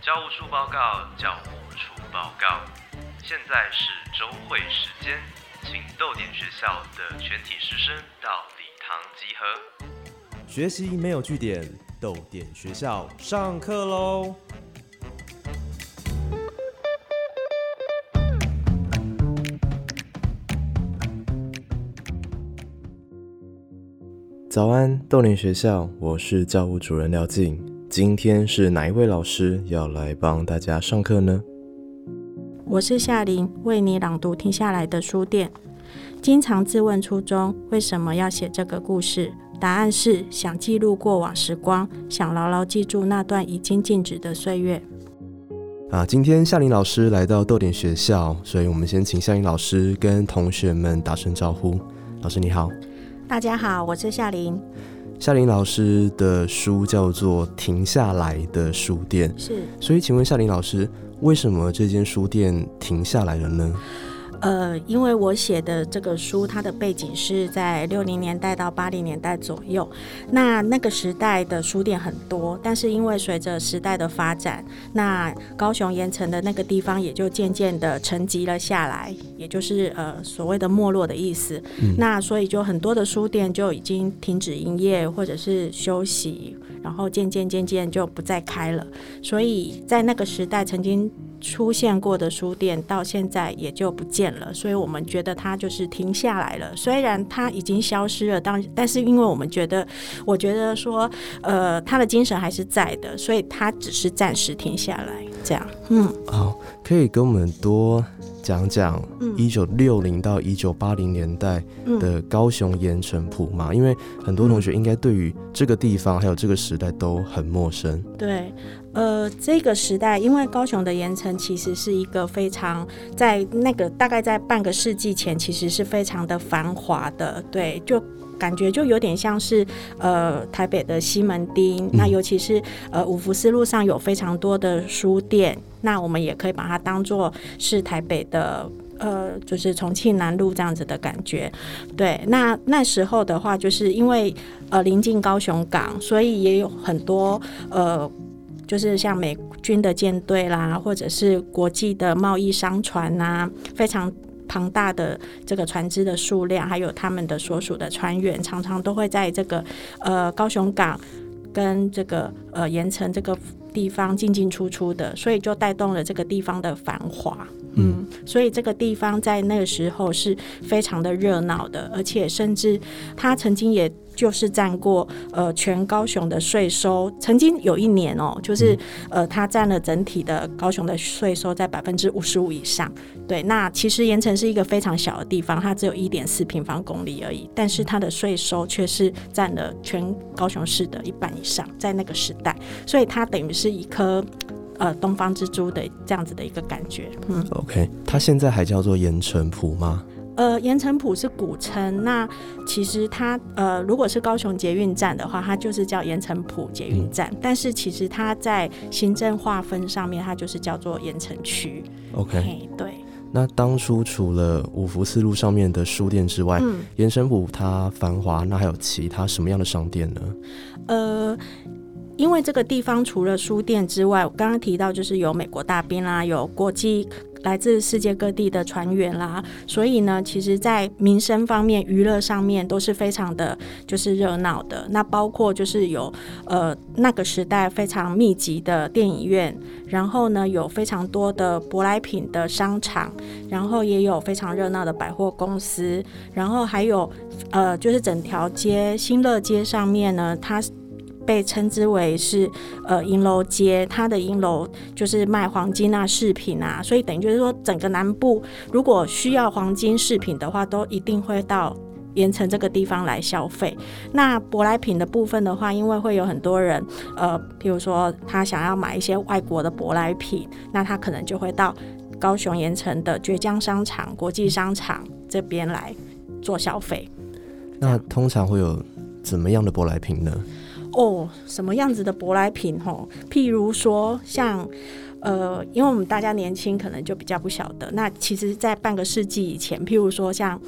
教务处报告，教务处报告。现在是周会时间，请豆点学校的全体师生到礼堂集合。学习没有据点，豆点学校上课喽！早安，豆林学校，我是教务主任廖静。今天是哪一位老师要来帮大家上课呢？我是夏琳，为你朗读停下来的书店。经常自问初衷，为什么要写这个故事？答案是想记录过往时光，想牢牢记住那段已经静止的岁月。啊，今天夏琳老师来到豆点学校，所以我们先请夏琳老师跟同学们打声招呼。老师你好。大家好，我是夏琳。夏琳老师的书叫做《停下来的书店》，是。所以，请问夏琳老师，为什么这间书店停下来了呢？呃，因为我写的这个书，它的背景是在六零年代到八零年代左右。那那个时代的书店很多，但是因为随着时代的发展，那高雄盐城的那个地方也就渐渐的沉寂了下来，也就是呃所谓的没落的意思。那所以就很多的书店就已经停止营业或者是休息，然后渐渐渐渐就不再开了。所以在那个时代曾经。出现过的书店到现在也就不见了，所以我们觉得它就是停下来了。虽然它已经消失了，当但是因为我们觉得，我觉得说，呃，它的精神还是在的，所以它只是暂时停下来。这样，嗯，好，可以跟我们多讲讲一九六零到一九八零年代的高雄盐城埔嘛？因为很多同学应该对于这个地方还有这个时代都很陌生。对。呃，这个时代，因为高雄的盐城其实是一个非常在那个大概在半个世纪前，其实是非常的繁华的，对，就感觉就有点像是呃台北的西门町，那尤其是呃五福四路上有非常多的书店，那我们也可以把它当做是台北的呃就是重庆南路这样子的感觉，对，那那时候的话，就是因为呃临近高雄港，所以也有很多呃。就是像美军的舰队啦，或者是国际的贸易商船呐，非常庞大的这个船只的数量，还有他们的所属的船员，常常都会在这个呃高雄港跟这个呃盐城这个地方进进出出的，所以就带动了这个地方的繁华。嗯，所以这个地方在那个时候是非常的热闹的，而且甚至它曾经也。就是占过呃全高雄的税收，曾经有一年哦，就是呃它占了整体的高雄的税收在百分之五十五以上。对，那其实盐城是一个非常小的地方，它只有一点四平方公里而已，但是它的税收却是占了全高雄市的一半以上，在那个时代，所以它等于是一颗呃东方之珠的这样子的一个感觉。嗯，OK，它现在还叫做盐城埔吗？呃，盐城埔是古称，那其实它呃，如果是高雄捷运站的话，它就是叫盐城埔捷运站，但是其实它在行政划分上面，它就是叫做盐城区。OK，对。那当初除了五福四路上面的书店之外，盐城埔它繁华，那还有其他什么样的商店呢？呃。因为这个地方除了书店之外，我刚刚提到就是有美国大兵啦，有国际来自世界各地的船员啦，所以呢，其实，在民生方面、娱乐上面都是非常的就是热闹的。那包括就是有呃那个时代非常密集的电影院，然后呢有非常多的舶来品的商场，然后也有非常热闹的百货公司，然后还有呃就是整条街新乐街上面呢，它。被称之为是呃银楼街，它的银楼就是卖黄金啊饰品啊，所以等于就是说整个南部如果需要黄金饰品的话，都一定会到盐城这个地方来消费。那舶来品的部分的话，因为会有很多人呃，譬如说他想要买一些外国的舶来品，那他可能就会到高雄盐城的绝江商场、国际商场这边来做消费。那通常会有怎么样的舶来品呢？哦，什么样子的舶来品？吼，譬如说像，呃，因为我们大家年轻，可能就比较不晓得。那其实，在半个世纪以前，譬如说像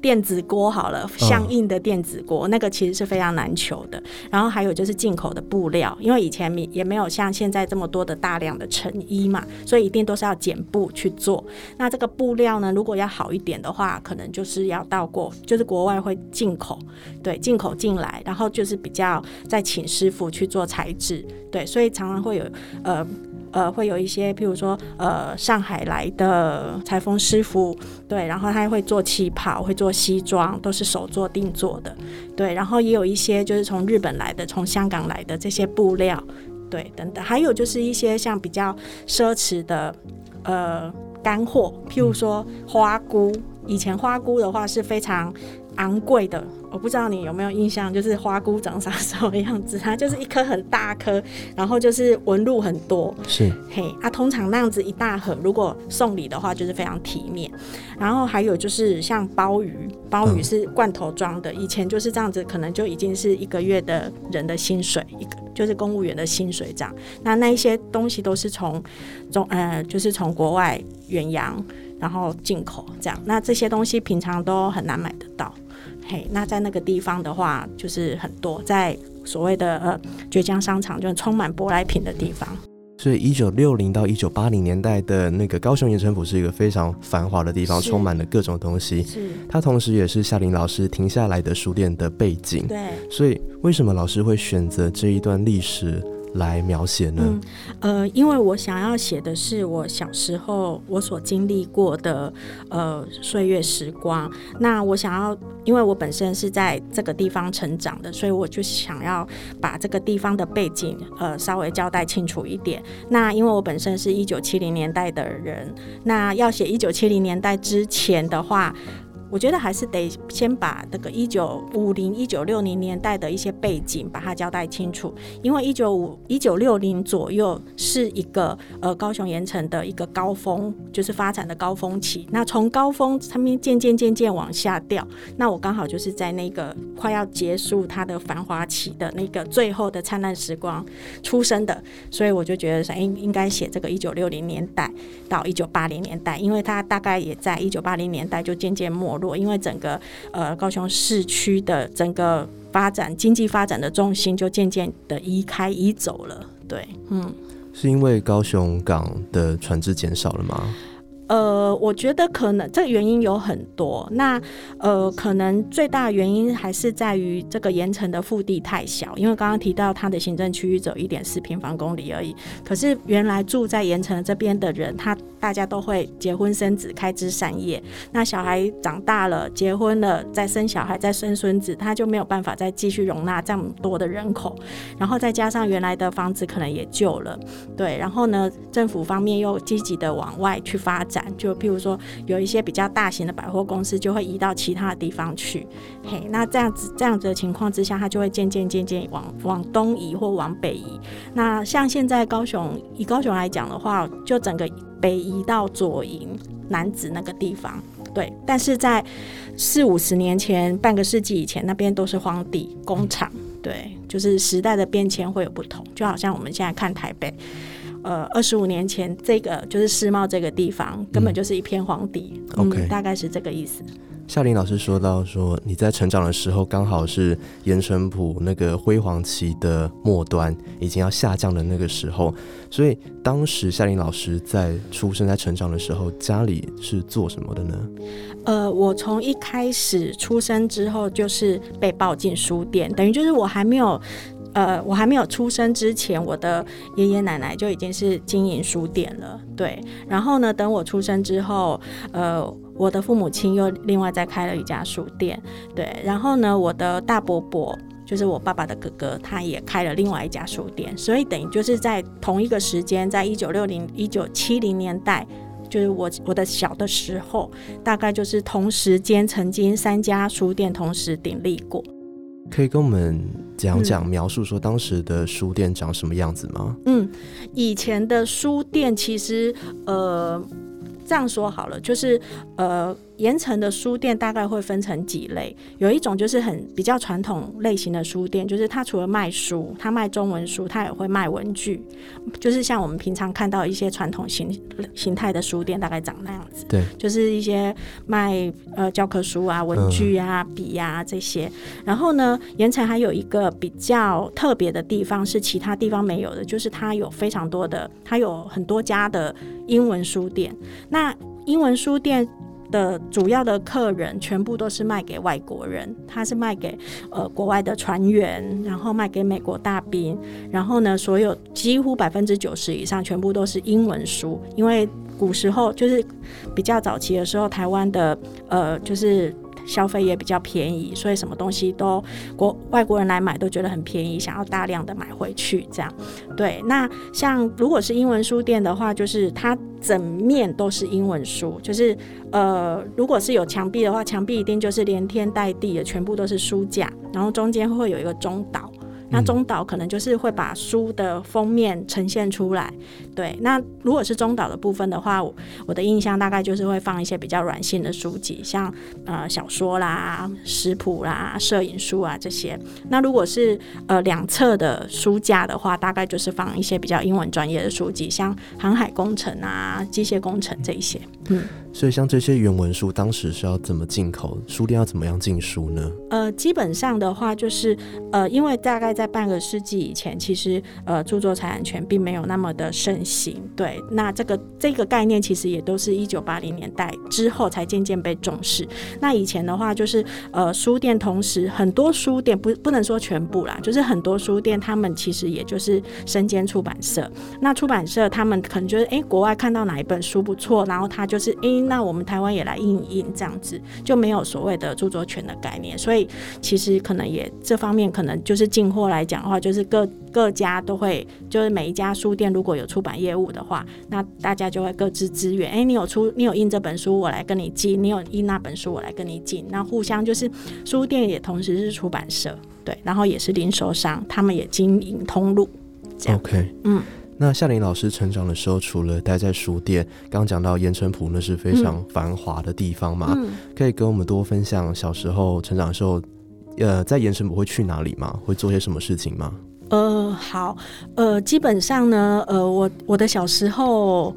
电子锅好了，相应的电子锅，那个其实是非常难求的。然后还有就是进口的布料，因为以前也没有像现在这么多的大量的成衣嘛，所以一定都是要剪布去做。那这个布料呢，如果要好一点的话，可能就是要到过，就是国外会进口，对，进口进来，然后就是比较再请师傅去做材质，对，所以常常会有呃。呃，会有一些，譬如说，呃，上海来的裁缝师傅，对，然后他会做旗袍，会做西装，都是手做定做的，对，然后也有一些就是从日本来的，从香港来的这些布料，对，等等，还有就是一些像比较奢侈的，呃，干货，譬如说花菇，以前花菇的话是非常昂贵的。我不知道你有没有印象，就是花菇长啥时候的样子？它就是一颗很大颗，然后就是纹路很多。是，嘿，啊，通常那样子一大盒，如果送礼的话，就是非常体面。然后还有就是像鲍鱼，鲍鱼是罐头装的，以前就是这样子，可能就已经是一个月的人的薪水，一个就是公务员的薪水这样。那那一些东西都是从中呃，就是从国外远洋然后进口这样。那这些东西平常都很难买得到。嘿，那在那个地方的话，就是很多在所谓的呃绝江商场，就充满舶来品的地方。所以，一九六零到一九八零年代的那个高雄盐城府是一个非常繁华的地方，充满了各种东西。是，它同时也是夏林老师停下来的书店的背景。对，所以为什么老师会选择这一段历史？来描写呢？呃，因为我想要写的是我小时候我所经历过的呃岁月时光。那我想要，因为我本身是在这个地方成长的，所以我就想要把这个地方的背景呃稍微交代清楚一点。那因为我本身是一九七零年代的人，那要写一九七零年代之前的话。我觉得还是得先把这个一九五零、一九六零年代的一些背景把它交代清楚，因为一九五一九六零左右是一个呃高雄盐城的一个高峰，就是发展的高峰期。那从高峰上面渐渐渐渐往下掉，那我刚好就是在那个快要结束它的繁华期的那个最后的灿烂时光出生的，所以我就觉得应应该写这个一九六零年代到一九八零年代，因为它大概也在一九八零年代就渐渐没。因为整个呃高雄市区的整个发展经济发展的重心就渐渐的移开移走了，对，嗯，是因为高雄港的船只减少了吗？呃，我觉得可能这个原因有很多。那呃，可能最大原因还是在于这个盐城的腹地太小，因为刚刚提到它的行政区域只有一点四平方公里而已。可是原来住在盐城这边的人，他大家都会结婚生子，开枝散叶。那小孩长大了，结婚了，再生小孩，再生孙子，他就没有办法再继续容纳这么多的人口。然后再加上原来的房子可能也旧了，对。然后呢，政府方面又积极的往外去发展。就譬如说，有一些比较大型的百货公司就会移到其他的地方去，嘿，那这样子这样子的情况之下，它就会渐渐渐渐往往东移或往北移。那像现在高雄以高雄来讲的话，就整个北移到左营南子那个地方，对。但是在四五十年前，半个世纪以前，那边都是荒地工厂，对，就是时代的变迁会有不同，就好像我们现在看台北。呃，二十五年前，这个就是世贸这个地方，根本就是一片荒地。OK，大概是这个意思。夏琳老师说到，说你在成长的时候，刚好是盐城埔那个辉煌期的末端，已经要下降的那个时候。所以当时夏琳老师在出生、在成长的时候，家里是做什么的呢？呃，我从一开始出生之后，就是被抱进书店，等于就是我还没有。呃，我还没有出生之前，我的爷爷奶奶就已经是经营书店了。对，然后呢，等我出生之后，呃，我的父母亲又另外再开了一家书店。对，然后呢，我的大伯伯就是我爸爸的哥哥，他也开了另外一家书店。所以等于就是在同一个时间，在一九六零、一九七零年代，就是我我的小的时候，大概就是同时间曾经三家书店同时鼎立过。可以跟我们讲讲描述说当时的书店长什么样子吗？嗯，以前的书店其实呃这样说好了，就是呃盐城的书店大概会分成几类，有一种就是很比较传统类型的书店，就是它除了卖书，它卖中文书，它也会卖文具，就是像我们平常看到一些传统形形态的书店，大概长那样子。对，就是一些卖呃教科书啊、文具啊、笔呀这些。然后呢，盐城还有一个比较特别的地方是其他地方没有的，就是它有非常多的，它有很多家的英文书店。那英文书店的主要的客人全部都是卖给外国人，他是卖给呃国外的船员，然后卖给美国大兵，然后呢，所有几乎百分之九十以上全部都是英文书，因为古时候就是比较早期的时候，台湾的呃就是。消费也比较便宜，所以什么东西都国外国人来买都觉得很便宜，想要大量的买回去这样。对，那像如果是英文书店的话，就是它整面都是英文书，就是呃，如果是有墙壁的话，墙壁一定就是连天带地的，全部都是书架，然后中间会有一个中岛。那中岛可能就是会把书的封面呈现出来，对。那如果是中岛的部分的话，我的印象大概就是会放一些比较软性的书籍，像呃小说啦、食谱啦、摄影书啊这些。那如果是呃两侧的书架的话，大概就是放一些比较英文专业的书籍，像航海工程啊、机械工程这一些。嗯。所以像这些原文书，当时是要怎么进口？书店要怎么样进书呢？呃，基本上的话，就是呃，因为大概在半个世纪以前，其实呃，著作财产权并没有那么的盛行。对，那这个这个概念其实也都是一九八零年代之后才渐渐被重视。那以前的话，就是呃，书店同时很多书店不不能说全部啦，就是很多书店他们其实也就是身兼出版社。那出版社他们可能觉得哎，国外看到哪一本书不错，然后他就是哎。那我们台湾也来印印这样子，就没有所谓的著作权的概念，所以其实可能也这方面可能就是进货来讲的话，就是各各家都会，就是每一家书店如果有出版业务的话，那大家就会各自资源。哎，你有出你有印这本书，我来跟你进；你有印那本书，我来跟你进。那互相就是书店也同时是出版社，对，然后也是零售商，他们也经营通路。OK，嗯。那夏琳老师成长的时候，除了待在书店，刚刚讲到盐城浦那是非常繁华的地方嘛，可以跟我们多分享小时候成长的时候，呃，在盐城埔会去哪里吗？会做些什么事情吗？呃，好，呃，基本上呢，呃，我我的小时候。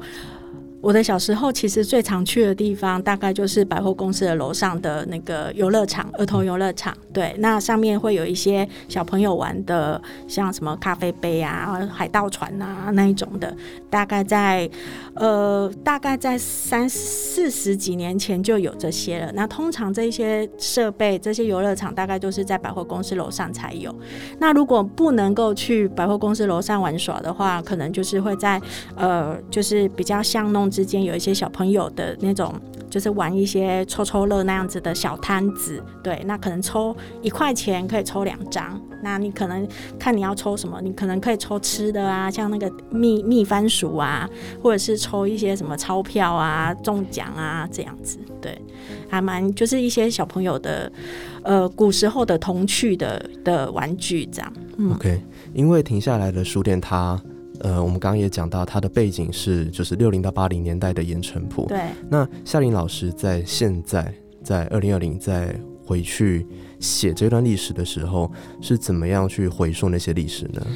我的小时候其实最常去的地方，大概就是百货公司的楼上的那个游乐场，儿童游乐场。对，那上面会有一些小朋友玩的，像什么咖啡杯啊、海盗船啊那一种的。大概在呃，大概在三四十几年前就有这些了。那通常这些设备、这些游乐场，大概都是在百货公司楼上才有。那如果不能够去百货公司楼上玩耍的话，可能就是会在呃，就是比较巷弄。之间有一些小朋友的那种，就是玩一些抽抽乐那样子的小摊子，对，那可能抽一块钱可以抽两张，那你可能看你要抽什么，你可能可以抽吃的啊，像那个蜜蜜番薯啊，或者是抽一些什么钞票啊、中奖啊这样子，对，还蛮就是一些小朋友的呃古时候的童趣的的玩具这样。OK，因为停下来的书店它。呃，我们刚刚也讲到，它的背景是就是六零到八零年代的盐城铺。对。那夏琳老师在现在在二零二零再回去写这段历史的时候，是怎么样去回溯那些历史呢？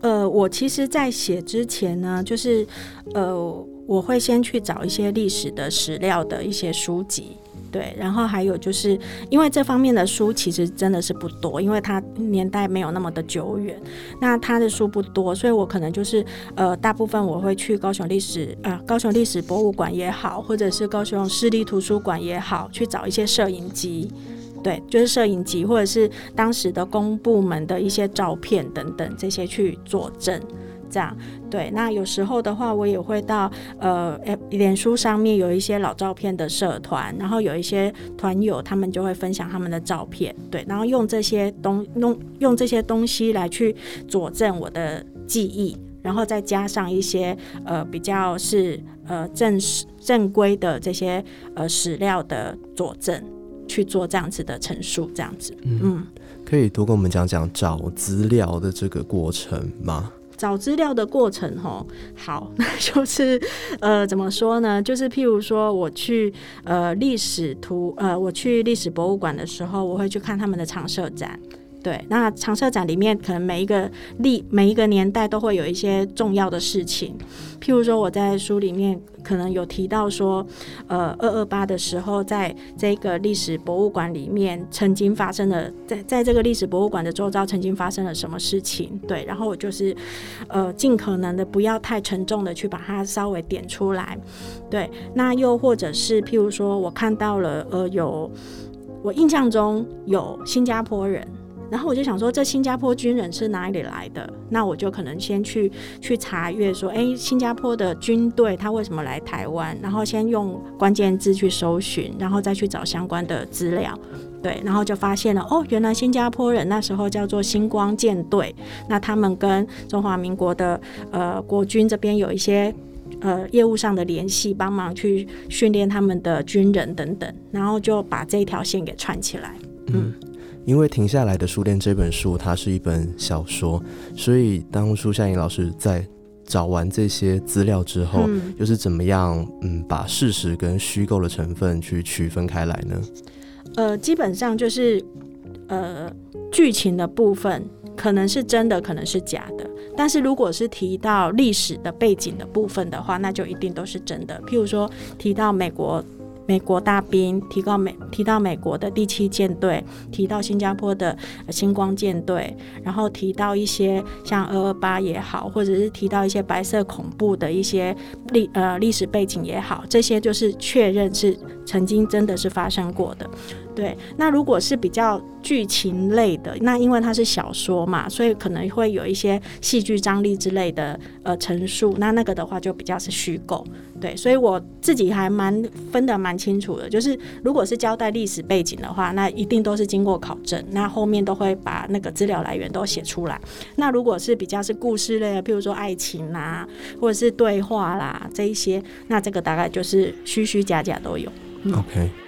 呃，我其实，在写之前呢，就是呃，我会先去找一些历史的史料的一些书籍。对，然后还有就是，因为这方面的书其实真的是不多，因为它年代没有那么的久远，那它的书不多，所以我可能就是呃，大部分我会去高雄历史啊，高雄历史博物馆也好，或者是高雄市立图书馆也好，去找一些摄影机，对，就是摄影机，或者是当时的公部门的一些照片等等这些去佐证。这样对，那有时候的话，我也会到呃，脸书上面有一些老照片的社团，然后有一些团友，他们就会分享他们的照片，对，然后用这些东弄用这些东西来去佐证我的记忆，然后再加上一些呃比较是呃正式正规的这些呃史料的佐证，去做这样子的陈述，这样子，嗯，可以多跟我们讲讲找资料的这个过程吗？找资料的过程，吼，好，那就是呃，怎么说呢？就是譬如说，我去呃历史图，呃，我去历史博物馆的时候，我会去看他们的常设展。对，那长社展里面可能每一个历每一个年代都会有一些重要的事情，譬如说我在书里面可能有提到说，呃，二二八的时候，在这个历史博物馆里面曾经发生了，在在这个历史博物馆的周遭曾经发生了什么事情？对，然后我就是呃尽可能的不要太沉重的去把它稍微点出来。对，那又或者是譬如说我看到了呃有我印象中有新加坡人。然后我就想说，这新加坡军人是哪里来的？那我就可能先去去查阅，说，哎，新加坡的军队他为什么来台湾？然后先用关键字去搜寻，然后再去找相关的资料，对，然后就发现了，哦，原来新加坡人那时候叫做星光舰队，那他们跟中华民国的呃国军这边有一些呃业务上的联系，帮忙去训练他们的军人等等，然后就把这条线给串起来，嗯。因为停下来的书店这本书，它是一本小说，所以当初夏颖老师在找完这些资料之后，又是怎么样嗯把事实跟虚构的成分去区分开来呢？呃，基本上就是呃剧情的部分可能是真的，可能是假的，但是如果是提到历史的背景的部分的话，那就一定都是真的。譬如说提到美国。美国大兵提到美提到美国的第七舰队，提到新加坡的星光舰队，然后提到一些像二二八也好，或者是提到一些白色恐怖的一些历呃历史背景也好，这些就是确认是曾经真的是发生过的。对，那如果是比较剧情类的，那因为它是小说嘛，所以可能会有一些戏剧张力之类的呃陈述，那那个的话就比较是虚构。对，所以我自己还蛮分得蛮清楚的，就是如果是交代历史背景的话，那一定都是经过考证，那后面都会把那个资料来源都写出来。那如果是比较是故事类的，譬如说爱情啦，或者是对话啦这一些，那这个大概就是虚虚假假都有。OK。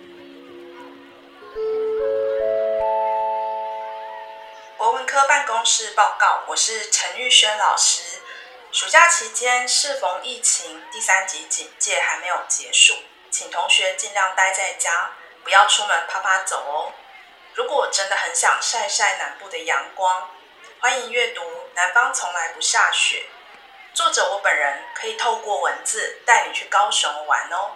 室报告，我是陈玉轩老师。暑假期间适逢疫情第三级警戒还没有结束，请同学尽量待在家，不要出门啪啪走哦。如果真的很想晒晒南部的阳光，欢迎阅读《南方从来不下雪》，作者我本人可以透过文字带你去高雄玩哦。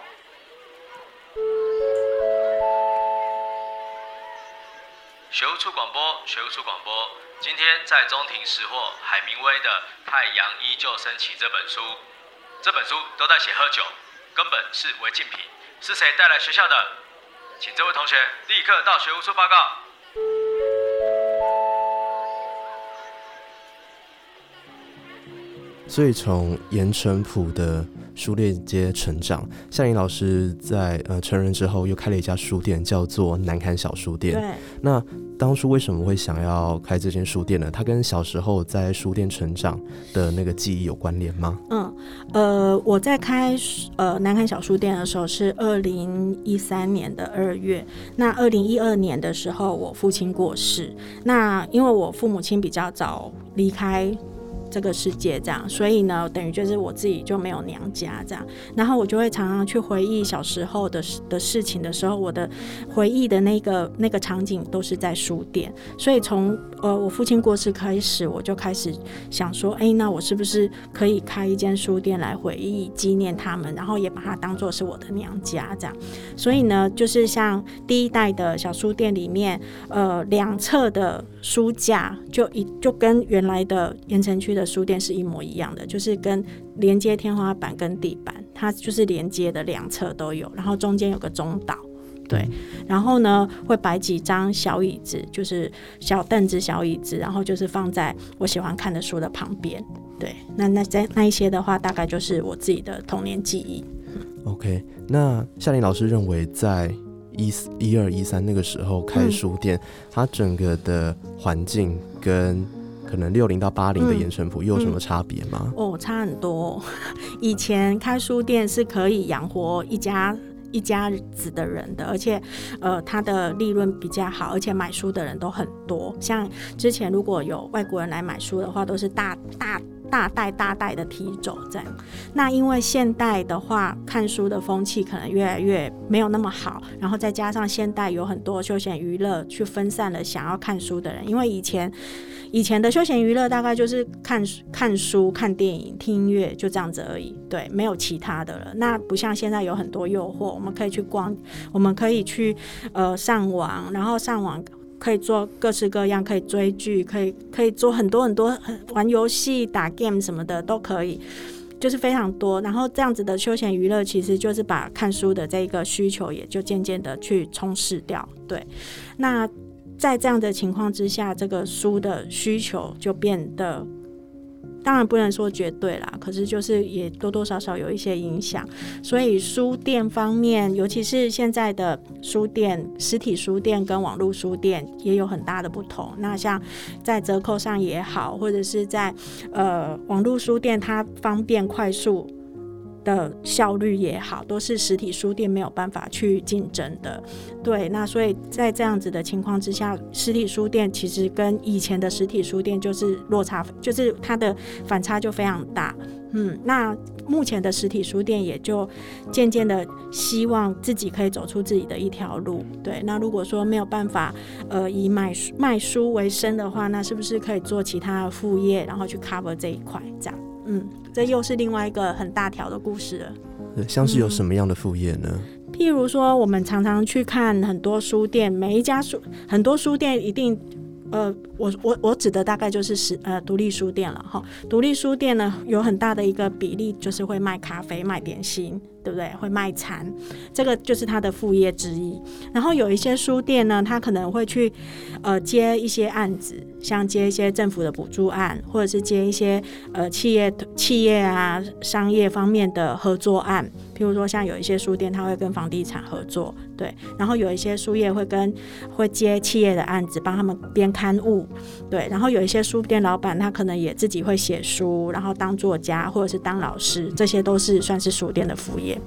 学务处广播，学务处广播。今天在中庭识货海明威的《太阳依旧升起》这本书，这本书都在写喝酒，根本是违禁品。是谁带来学校的？请这位同学立刻到学务处报告。所以从严淳朴的。书店街成长，夏林老师在呃成人之后又开了一家书店，叫做南坎小书店。对，那当初为什么会想要开这间书店呢？它跟小时候在书店成长的那个记忆有关联吗？嗯，呃，我在开呃南坎小书店的时候是二零一三年的二月。那二零一二年的时候，我父亲过世。那因为我父母亲比较早离开。这个世界这样，所以呢，等于就是我自己就没有娘家这样，然后我就会常常去回忆小时候的的事情的时候，我的回忆的那个那个场景都是在书店，所以从呃我父亲过世开始，我就开始想说，哎，那我是不是可以开一间书店来回忆纪念他们，然后也把它当做是我的娘家这样，所以呢，就是像第一代的小书店里面，呃，两侧的书架就一就跟原来的盐城区的。书店是一模一样的，就是跟连接天花板跟地板，它就是连接的两侧都有，然后中间有个中岛，对，然后呢会摆几张小椅子，就是小凳子、小椅子，然后就是放在我喜欢看的书的旁边，对，那那在那一些的话，大概就是我自己的童年记忆。OK，那夏林老师认为在一一二一三那个时候开书店，它整个的环境跟可能六零到八零的延伸服又有什么差别吗？哦，差很多。以前开书店是可以养活一家一家子的人的，而且呃，它的利润比较好，而且买书的人都很多。像之前如果有外国人来买书的话，都是大大。大袋大袋的提走这样。那因为现代的话，看书的风气可能越来越没有那么好，然后再加上现代有很多休闲娱乐去分散了想要看书的人，因为以前。以前的休闲娱乐大概就是看看书、看电影、听音乐，就这样子而已。对，没有其他的了。那不像现在有很多诱惑，我们可以去逛，我们可以去呃上网，然后上网可以做各式各样，可以追剧，可以可以做很多很多玩游戏、打 game 什么的都可以，就是非常多。然后这样子的休闲娱乐，其实就是把看书的这一个需求也就渐渐的去充实掉。对，那。在这样的情况之下，这个书的需求就变得，当然不能说绝对啦，可是就是也多多少少有一些影响。所以书店方面，尤其是现在的书店，实体书店跟网络书店也有很大的不同。那像在折扣上也好，或者是在呃网络书店，它方便快速。的效率也好，都是实体书店没有办法去竞争的。对，那所以在这样子的情况之下，实体书店其实跟以前的实体书店就是落差，就是它的反差就非常大。嗯，那目前的实体书店也就渐渐的希望自己可以走出自己的一条路。对，那如果说没有办法，呃，以卖卖书为生的话，那是不是可以做其他的副业，然后去 cover 这一块？这样，嗯。这又是另外一个很大条的故事了。像是有什么样的副业呢？譬如说，我们常常去看很多书店，每一家书很多书店一定，呃，我我我指的大概就是是呃独立书店了哈。独立书店呢，有很大的一个比例就是会卖咖啡、卖点心。对不对？会卖餐，这个就是他的副业之一。然后有一些书店呢，他可能会去呃接一些案子，像接一些政府的补助案，或者是接一些呃企业企业啊商业方面的合作案。譬如说，像有一些书店，他会跟房地产合作，对。然后有一些书业会跟会接企业的案子，帮他们编刊物，对。然后有一些书店老板，他可能也自己会写书，然后当作家或者是当老师，这些都是算是书店的副业。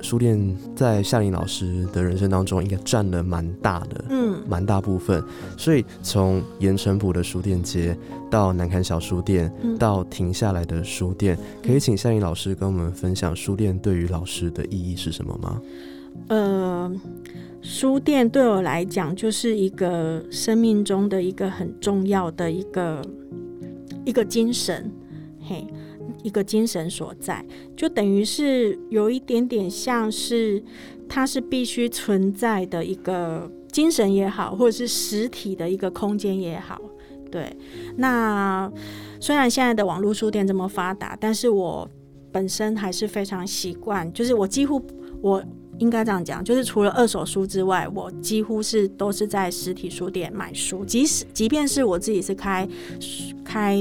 书店在夏琳老师的人生当中，应该占了蛮大的，嗯，蛮大部分。所以从盐城浦的书店街到南坎小书店，到停下来的书店，可以请夏琳老师跟我们分享书店对于老师的意义是什么吗？呃，书店对我来讲，就是一个生命中的一个很重要的一个一个精神，嘿。一个精神所在，就等于是有一点点像是它是必须存在的一个精神也好，或者是实体的一个空间也好。对，那虽然现在的网络书店这么发达，但是我本身还是非常习惯，就是我几乎我。应该这样讲，就是除了二手书之外，我几乎是都是在实体书店买书。即使即便是我自己是开开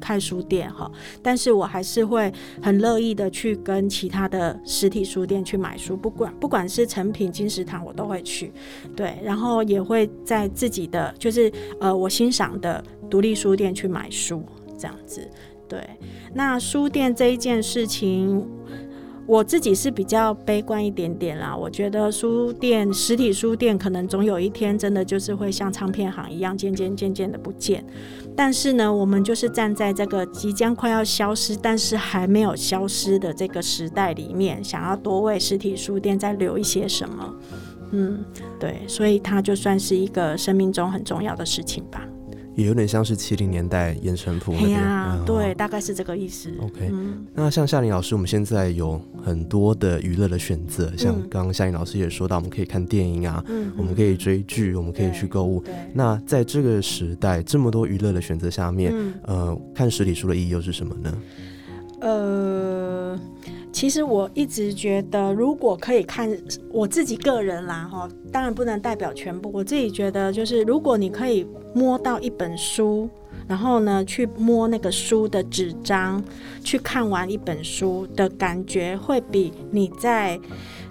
开书店哈，但是我还是会很乐意的去跟其他的实体书店去买书，不管不管是成品、金石堂，我都会去。对，然后也会在自己的就是呃我欣赏的独立书店去买书，这样子。对，那书店这一件事情。我自己是比较悲观一点点啦，我觉得书店实体书店可能总有一天真的就是会像唱片行一样渐渐渐渐的不见。但是呢，我们就是站在这个即将快要消失，但是还没有消失的这个时代里面，想要多为实体书店再留一些什么。嗯，对，所以它就算是一个生命中很重要的事情吧。也有点像是七零年代盐城铺那边，对，大概是这个意思。OK，那像夏琳老师，我们现在有很多的娱乐的选择，像刚刚夏琳老师也说到，我们可以看电影啊，我们可以追剧，我们可以去购物。那在这个时代，这么多娱乐的选择下面，呃，看实体书的意义又是什么呢？呃。其实我一直觉得，如果可以看我自己个人啦，哈，当然不能代表全部。我自己觉得，就是如果你可以摸到一本书，然后呢，去摸那个书的纸张，去看完一本书的感觉，会比你在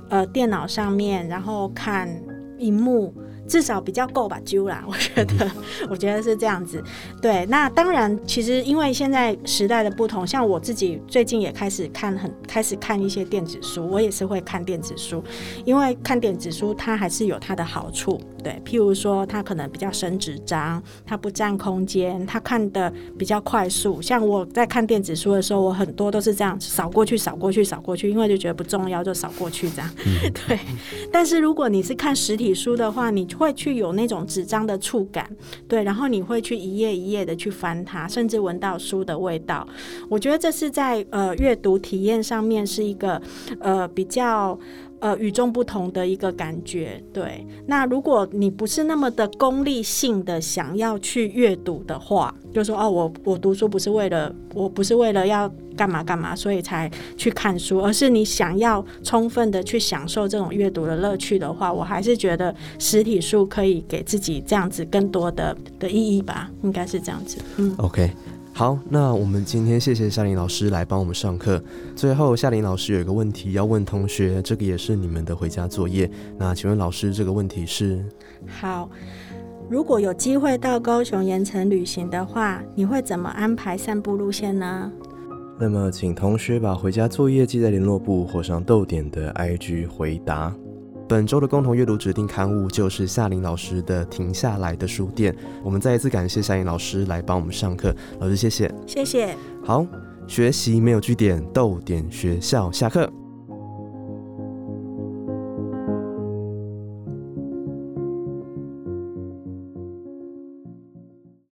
呃电脑上面然后看荧幕至少比较够吧，揪啦，我觉得，我觉得是这样子。对，那当然，其实因为现在时代的不同，像我自己最近也开始看很开始看一些电子书，我也是会看电子书，因为看电子书它还是有它的好处。对，譬如说它可能比较省纸张，它不占空间，它看的比较快速。像我在看电子书的时候，我很多都是这样扫过去、扫过去、扫过去，因为就觉得不重要就扫过去这样。对，但是如果你是看实体书的话，你会去有那种纸张的触感，对，然后你会去一页一页的去翻它，甚至闻到书的味道。我觉得这是在呃阅读体验上面是一个呃比较。呃，与众不同的一个感觉，对。那如果你不是那么的功利性的想要去阅读的话，就说哦，我我读书不是为了，我不是为了要干嘛干嘛，所以才去看书，而是你想要充分的去享受这种阅读的乐趣的话，我还是觉得实体书可以给自己这样子更多的的意义吧，应该是这样子。嗯，OK。好，那我们今天谢谢夏琳老师来帮我们上课。最后，夏琳老师有一个问题要问同学，这个也是你们的回家作业。那请问老师，这个问题是：好，如果有机会到高雄盐城旅行的话，你会怎么安排散步路线呢？那么，请同学把回家作业记在联络簿或上豆点的 IG 回答。本周的共同阅读指定刊物就是夏琳老师的《停下来的书店》。我们再一次感谢夏琳老师来帮我们上课，老师谢谢，谢谢。好，学习没有据点，逗点学校下课。